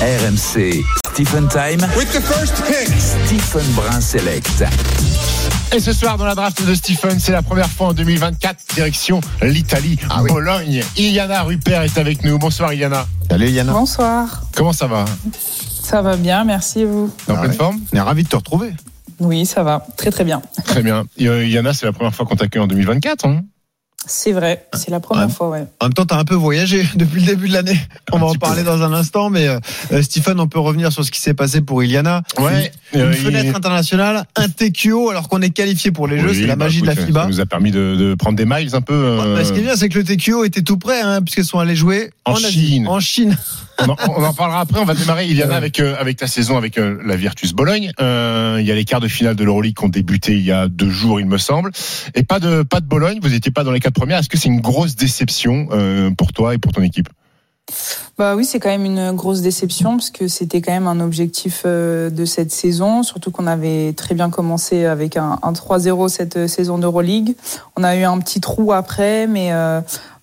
RMC Stephen Time. With the first pick. Stephen Brun Select. Et ce soir, dans la draft de Stephen, c'est la première fois en 2024, direction l'Italie, Ah oui. Bologne. Iliana Rupert est avec nous. Bonsoir, Iliana. Salut Yana. Bonsoir. Comment ça va? Ça va bien, merci vous? T'es en Ah pleine ouais. forme? On est ravis de te retrouver. Oui, ça va. Très très bien. Très bien. Euh, Iliana, c'est la première fois qu'on t'accueille en 2024. hein? C'est vrai, c'est la première Ouais. fois, ouais. En même temps, t'as un peu voyagé depuis le début de l'année. On va en parler dans un instant, mais euh, euh, Stephen, on peut revenir sur ce qui s'est passé pour Iliana. Ouais. Une, Euh, il- fenêtre internationale, un TQO, alors qu'on est qualifié pour les Jeux, c'est la bah, magie de la FIBA. Ça nous a permis de, de prendre des miles un peu. euh, Bah, ce qui est bien, c'est que le TQO était tout prêt, hein, puisqu'ils sont allés jouer En Asie, Chine. En Chine. On, en, en parlera après. On va démarrer, Iliana, Ouais. avec, euh, avec ta saison avec euh, la Virtus Bologne. Euh, il y a les quarts de finale de l'Euroleague qui ont débuté il y a deux jours, il me semble. Et pas de, pas de Bologne. Vous n'étiez pas dans les quatre premières. Est-ce que c'est une grosse déception euh, pour toi et pour ton équipe? Bah oui, c'est quand même une grosse déception parce que c'était quand même un objectif de cette saison, surtout qu'on avait très bien commencé avec un, un 3-0 cette saison d'Euroleague. On a eu un petit trou après, mais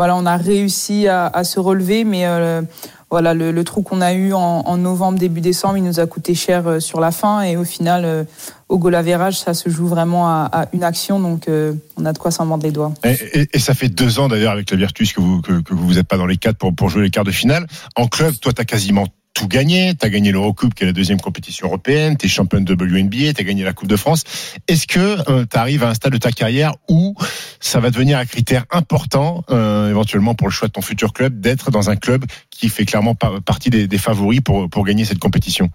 voilà, on a réussi à, se relever, mais euh, voilà, le, trou qu'on a eu en, novembre, début décembre, il nous a coûté cher euh, sur la fin et au final, euh, au goal average, ça se joue vraiment à, une action, donc on a de quoi s'en mordre les doigts. Et, ça fait deux ans d'ailleurs avec la Virtus que vous que vous n'êtes pas dans les quatre pour, pour jouer les quarts de finale. En club, toi, tu as quasiment tout gagné. Tu as gagné l'Eurocoupe, qui est la deuxième compétition européenne. Tu es championne de WNBA. Tu as gagné la Coupe de France. Est-ce que tu arrives à un stade de ta carrière où ça va devenir un critère important, euh, éventuellement pour le choix de ton futur club, d'être dans un club qui fait clairement pa- partie des, des favoris pour, pour gagner cette compétition?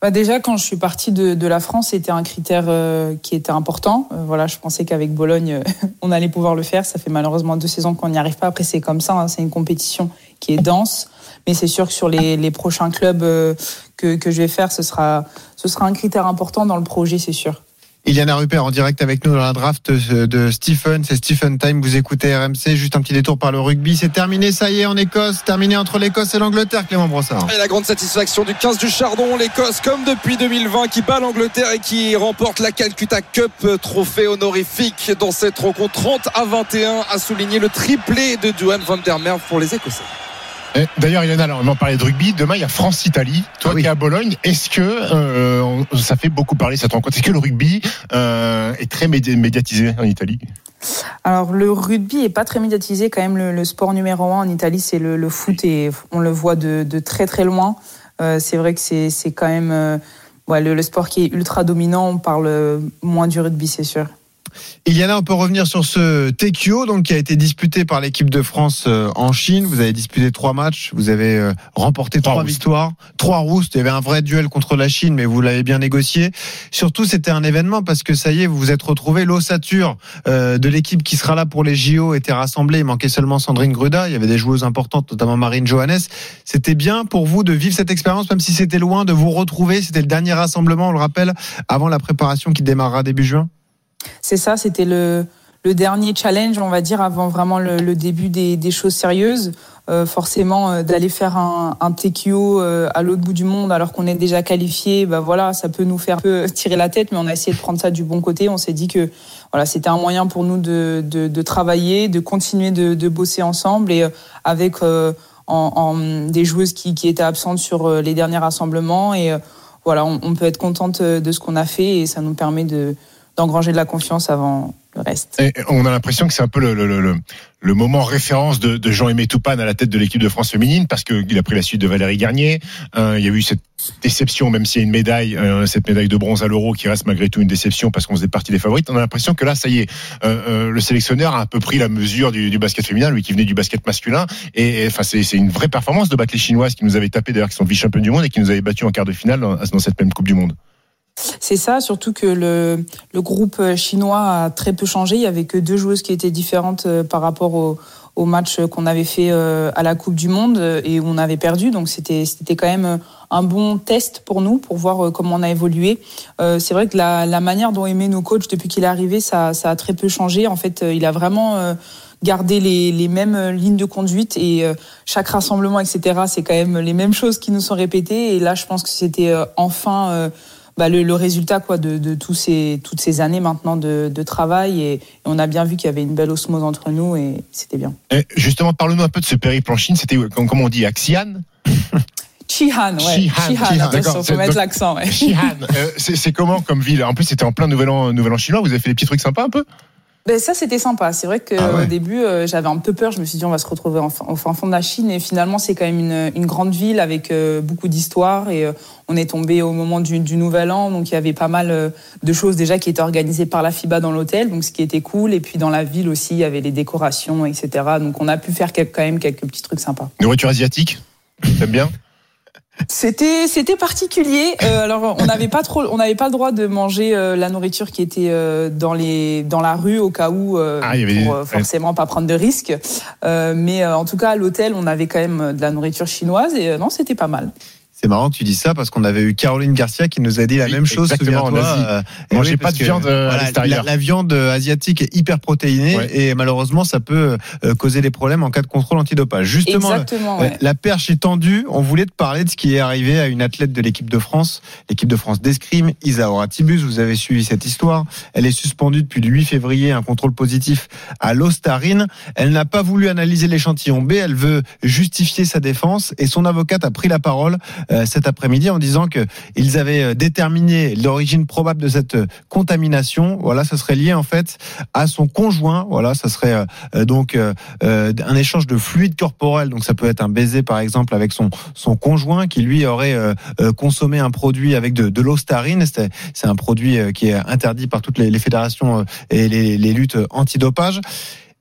Bah déjà, quand je suis partie de, la France, c'était un critère euh, qui était important. Euh, voilà, je pensais qu'avec Bologne, euh, on allait pouvoir le faire. Ça fait malheureusement deux saisons qu'on n'y arrive pas. Après, c'est comme ça. hein, c'est une compétition qui est dense. Mais c'est sûr que sur les, prochains clubs que, je vais faire, ce sera un critère important dans le projet, c'est sûr. Iliana Rupert en direct avec nous dans la draft de Stephen. C'est Stephen Time. Vous écoutez RMC. Juste un petit détour par le rugby. C'est terminé. Ça y est, en Écosse. Terminé entre l'Écosse et l'Angleterre, Clément Brossard. Et la grande satisfaction du 15 du Chardon, l'Écosse comme depuis 2020 qui bat l'Angleterre et qui remporte la Calcutta Cup, trophée honorifique dans cette rencontre 30 à 21 a souligné le triplé de Duane van der Merwe pour les Écossais. Eh, D'ailleurs, Ilana, alors, on en parlait de rugby. Demain, il y a France-Italie. Toi Ah oui. qui es à Bologne, est-ce que euh, ça fait beaucoup parler cette rencontre? Est-ce que le rugby euh, est très médi- médiatisé en Italie? Alors le rugby est pas très médiatisé quand même. Le, le sport numéro un en Italie, c'est le, le foot et on le voit de, de très très loin. Euh, c'est vrai que c'est quand même euh, ouais, le, le sport qui est ultra dominant. On parle moins du rugby, c'est sûr. Iliana, on peut revenir sur ce TQO donc, qui a été disputé par l'équipe de France euh, en Chine. Vous avez disputé trois matchs, vous avez euh, remporté Trois victoires, trois roustes. Il y avait un vrai duel contre la Chine, mais vous l'avez bien négocié. Surtout, c'était un événement parce que ça y est, vous vous êtes retrouvé l'ossature euh, de l'équipe qui sera là pour les JO était rassemblée. Il manquait seulement Sandrine Gruda. Il y avait des joueuses importantes, notamment Marine Johannes. C'était bien pour vous de vivre cette expérience, même si c'était loin, de vous retrouver. C'était le dernier rassemblement, on le rappelle, avant la préparation qui démarrera début juin? C'est ça, c'était le, dernier challenge, on va dire, avant vraiment le, début des, choses sérieuses. Euh, forcément, euh, d'aller faire un, un TQO euh, à l'autre bout du monde alors qu'on est déjà qualifié, bah voilà, ça peut nous faire peu tirer la tête, mais on a essayé de prendre ça du bon côté. On s'est dit que voilà, c'était un moyen pour nous de, travailler, de continuer de, bosser ensemble et avec des joueuses qui, étaient absentes sur les derniers rassemblements et voilà, on, peut être contente de ce qu'on a fait et ça nous permet de d'engranger de la confiance avant le reste. Et on a l'impression que c'est un peu le, le, le, le- moment référence de, de Jean-Aimé Toupane à la tête de l'équipe de France féminine parce qu'il a pris la suite de Valérie Garnier. Euh, il y a eu cette déception, même s'il y a une médaille, euh, cette médaille de bronze à l'Euro qui reste malgré tout une déception parce qu'on faisait partie des favorites. On a l'impression que là, ça y est, euh, le sélectionneur a un peu pris la mesure du, du basket féminin, lui qui venait du basket masculin. Et enfin, c'est une vraie performance de battre les Chinoises qui nous avaient tapé d'ailleurs, qui sont vice-championnes du monde et qui nous avaient battu en quart de finale dans cette même Coupe du Monde. C'est ça, surtout que le, groupe chinois a très peu changé. Il y avait que deux joueuses qui étaient différentes euh, par rapport au, match qu'on avait fait euh, à la Coupe du Monde euh, et où on avait perdu. Donc c'était c'était quand même un bon test pour nous pour voir comment on a évolué. C'est vrai que la, manière dont aimait nos coachs depuis qu'il est arrivé, ça, a très peu changé. En fait, il a vraiment gardé les, mêmes lignes de conduite et chaque rassemblement, etc. C'est quand même les mêmes choses qui nous sont répétées. Et là, je pense que c'était enfin bah, le, le résultat quoi de, de tous ces, toutes ces années maintenant de, de travail et, et on a bien vu qu'il y avait une belle osmose entre nous et c'était bien. Et justement, parle-nous un peu de ce périple en Chine. C'était, comme, comme on dit, Axian Shihan, ouais. Shihan, Shihan, Shihan, attention, d'accord. faut mettre l'accent, ouais. Xi'an, euh, c'est c'est comment comme ville? En plus, c'était en plein nouvel an, nouvel an chinois. Vous avez fait des petits trucs sympas un peu? Ben, ça, c'était sympa. C'est vrai qu'au Ah ouais. début, euh, j'avais un peu peur. Je me suis dit, on va se retrouver en fin- au fin fond de la Chine. Et finalement, c'est quand même une, une grande ville avec euh, beaucoup d'histoire. Et euh, on est tombé au moment du, du Nouvel An. Donc, il y avait pas mal euh, de choses déjà qui étaient organisées par la FIBA dans l'hôtel. Donc, ce qui était cool. Et puis, dans la ville aussi, il y avait les décorations, etc. Donc, on a pu faire quand même quelques petits trucs sympas. Nourriture asiatique? T'aimes bien? C'était c'était particulier. Euh, alors on n'avait pas trop, on n'avait pas le droit de manger euh, la nourriture qui était euh, dans les dans la rue au cas où euh, Ah, il y avait pour euh, forcément pas prendre de risques. Euh, mais euh, en tout cas à l'hôtel on avait quand même de la nourriture chinoise et euh, non c'était pas mal. C'est marrant que tu dis ça parce qu'on avait eu Caroline Garcia qui nous a dit la Oui, même chose. exactement, en souviens-toi, Asie. euh, Mangez oui, pas de que, viande, euh, à voilà, l'extérieur. La, la viande asiatique est hyper protéinée Ouais. et malheureusement ça peut euh, causer des problèmes en cas de contrôle antidopage. Justement, Exactement. euh, ouais. La perche est tendue. On voulait te parler de ce qui est arrivé à une athlète de l'équipe de France, l'équipe de France d'escrime, Isaora Tibus. Vous avez suivi cette histoire. Elle est suspendue depuis le 8 février, un contrôle positif à l'ostarine. Elle n'a pas voulu analyser l'échantillon B. Elle veut justifier sa défense et son avocate a pris la parole euh, cet après-midi en disant que ils avaient euh, déterminé l'origine probable de cette euh, contamination. Voilà, ça serait lié en fait à son conjoint. Voilà, ça serait euh, euh, donc euh, euh, un échange de fluide corporel. Donc ça peut être un baiser par exemple avec son son conjoint qui lui aurait euh, euh, consommé un produit avec de, l'ostarine. C'est un produit euh, qui est interdit par toutes les, fédérations euh, et les, les luttes antidopage.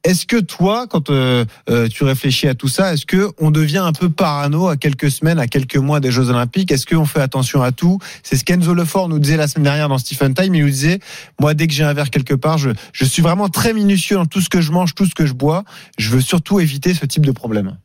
Est-ce que toi, quand euh, euh, tu réfléchis à tout ça, est-ce que on devient un peu parano à quelques semaines, à quelques mois des Jeux Olympiques? Est-ce qu'on fait attention à tout? C'est ce qu'Enzo Lefort nous disait la semaine dernière dans Stephen Time. Il nous disait, moi, dès que j'ai un verre quelque part, je, je suis vraiment très minutieux dans tout ce que je mange, tout ce que je bois. Je veux surtout éviter ce type de problème.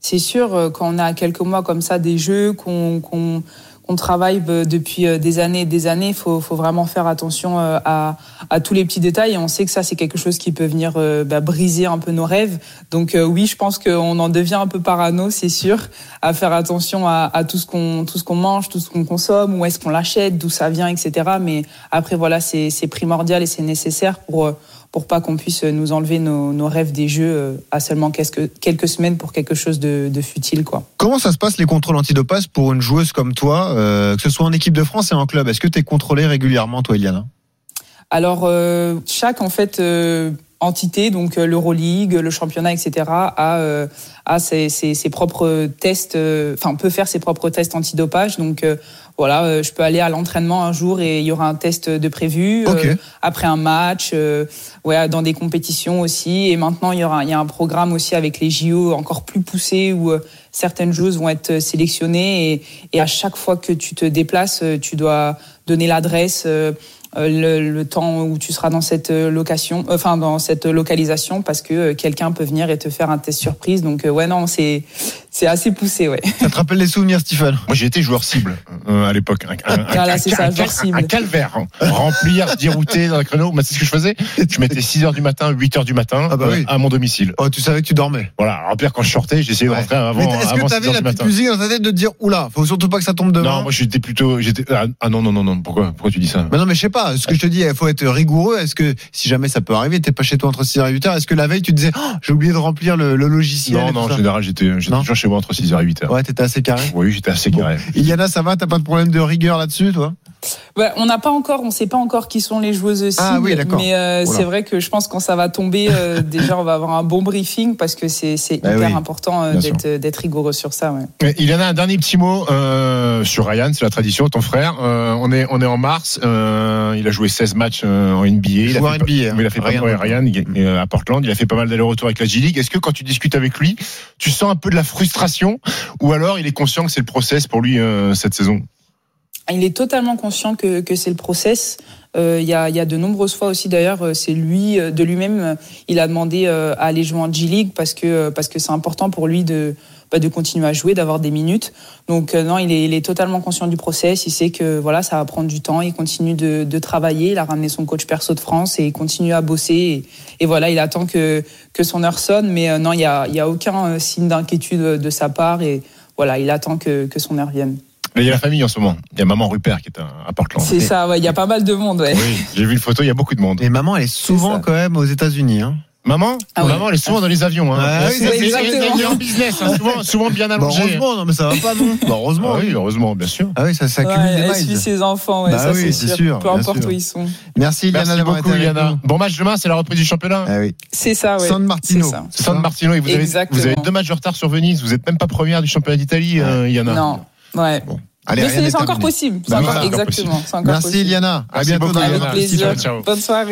C'est sûr, euh, quand on a quelques mois comme ça des jeux, qu'on qu'on qu'on travaille euh, depuis euh, des années et des années, il faut, faut vraiment faire attention euh, à, à tous les petits détails. Et on sait que ça, c'est quelque chose qui peut venir euh, bah, briser un peu nos rêves. Donc euh, oui, je pense qu'on en devient un peu parano, c'est sûr, à faire attention à, à tout ce qu'on tout ce qu'on mange, tout ce qu'on consomme, où est-ce qu'on l'achète, d'où ça vient, etc. Mais après, voilà, c'est primordial et c'est nécessaire pour pour pas qu'on puisse nous enlever nos, nos rêves des jeux euh, à seulement quelques, semaines pour quelque chose de, de futile, quoi. Comment ça se passe les contrôles antidopage pour une joueuse comme toi, euh, que ce soit en équipe de France et en club? Est-ce que tu es contrôlé régulièrement, toi, Eliana Alors euh, chaque en fait euh, entité, donc euh, l'Euroleague, le championnat, etc., a, euh, a ses, ses, ses propres tests, euh, enfin peut faire ses propres tests antidopage. Donc euh, voilà, euh, je peux aller à l'entraînement un jour et il y aura un test de prévu Ok. euh, après un match, euh, ouais, dans des compétitions aussi. Et maintenant il y aura, il y a un programme aussi avec les JO encore plus poussé où euh, certaines joueuses vont être sélectionnées et, et à chaque fois que tu te déplaces, tu dois donner l'adresse. Euh, le, le temps où tu seras dans cette euh, location, euh, enfin dans cette localisation, parce que euh, quelqu'un peut venir et te faire un test surprise. Donc euh, ouais non, c'est c'est assez poussé, ouais. Ça te rappelle les souvenirs, Stephen? Moi, j'ai été joueur cible euh, à l'époque. Un, un- un- Voilà, un- c'est un- ça, un- joueur cible. Un calvaire. hein. Remplir, dérouter dans un créneau. Moi, c'est ce que je faisais. Je mettais 6 heures du matin, 8 heures du matin Ah bah euh, à mon domicile. Oh, tu savais que tu dormais. Voilà. Alors, pire, quand je sortais, j'essayais de Ouais. rentrer avant, Mais est-ce que 6 t'avais la petite musique dans ta tête de te dire oula, faut surtout pas que ça tombe demain? Non, moi, j'étais plutôt, j'étais, ah, ah, non, non, non, non. Pourquoi, pourquoi tu dis ça? Mais non, mais je sais pas. Ce que je te dis, il faut être rigoureux. Est-ce que si jamais ça peut arriver, t'es pas chez toi entre 6h et 8h, est-ce que la veille tu disais, oh, j'ai oublié de remplir le, le logiciel Non, non, en général, j'étais, toujours chez moi entre 6h et 8h. Ouais, t'étais assez carré? Oui, j'étais assez Bon. carré. Iliana, ça va? T'as pas de problème de rigueur là-dessus, toi? Ouais, on n'a pas encore, on sait pas encore qui sont les joueuses cibles, Ah oui, d'accord. mais euh, c'est vrai que je pense que quand ça va tomber, euh, déjà on va avoir un bon briefing parce que c'est Bah hyper oui, important euh, d'être euh, d'être rigoureux sur ça. Ouais. Mais Il y en a un dernier petit mot euh, sur Ryan, c'est la tradition, ton frère. Euh, on est on est en mars. euh, il a joué 16 matchs euh, en NBA. Il a fait, NBA, pas- il a fait Ryan. pas, ouais, Ryan il- euh, à Portland. Il a fait pas mal d'allers-retours avec la G League. Est-ce que quand tu discutes avec lui, tu sens un peu de la frustration, ou alors il est conscient que c'est le process pour lui euh, cette saison? Il est totalement conscient que, que c'est le process. Euh, Il y, a, y a de nombreuses fois aussi d'ailleurs, c'est lui de lui-même, il a demandé euh, à aller jouer en G League parce que parce que c'est important pour lui de bah, de continuer à jouer, d'avoir des minutes. Donc euh, non, il est, il est totalement conscient du process. Il sait que voilà, ça va prendre du temps. Il continue de, de travailler. Il a ramené son coach perso de France et il continue à bosser. Et, et voilà, il attend que que son heure sonne. Mais euh, non, il y a il y a aucun euh, signe d'inquiétude de sa part et voilà, il attend que que son heure vienne. Mais il y a la famille en ce moment. Il y a maman Rupert qui est à, Portland. C'est ça, ouais, il y a pas mal de monde, ouais. Oui, j'ai vu une photo. Il y a beaucoup de monde. Et maman, elle est souvent quand même aux États-Unis. Hein. Maman, Ah ouais. maman, elle est souvent dans les avions. Hein. Ah oui, C'est- en business, hein, souvent, souvent bien Bon, allongée. heureusement, non, mais ça va pas, non Bon, Heureusement. Ah oui, heureusement, bien sûr. Ah oui, ça, ça Ouais, cumule des elle suit ses enfants, ouais, Bah ça oui, c'est sûr. sûr, Peu importe sûr. où ils sont. Merci, Iliana, Merci d'avoir beaucoup, été nous. Bon match demain, c'est la reprise du championnat. Ah oui. C'est ça, ouais. San Martino. Ça. San Martino, et vous avez, Exactement. vous avez deux matchs de retard sur Venise. Vous n'êtes même pas première du championnat d'Italie, euh, Yana. Non, ouais. Allez, Mais rien c'est encore possible. Bah oui, exactement. Merci. Iliana. À bientôt beaucoup, dans les Avec plaisir. Bonne soirée.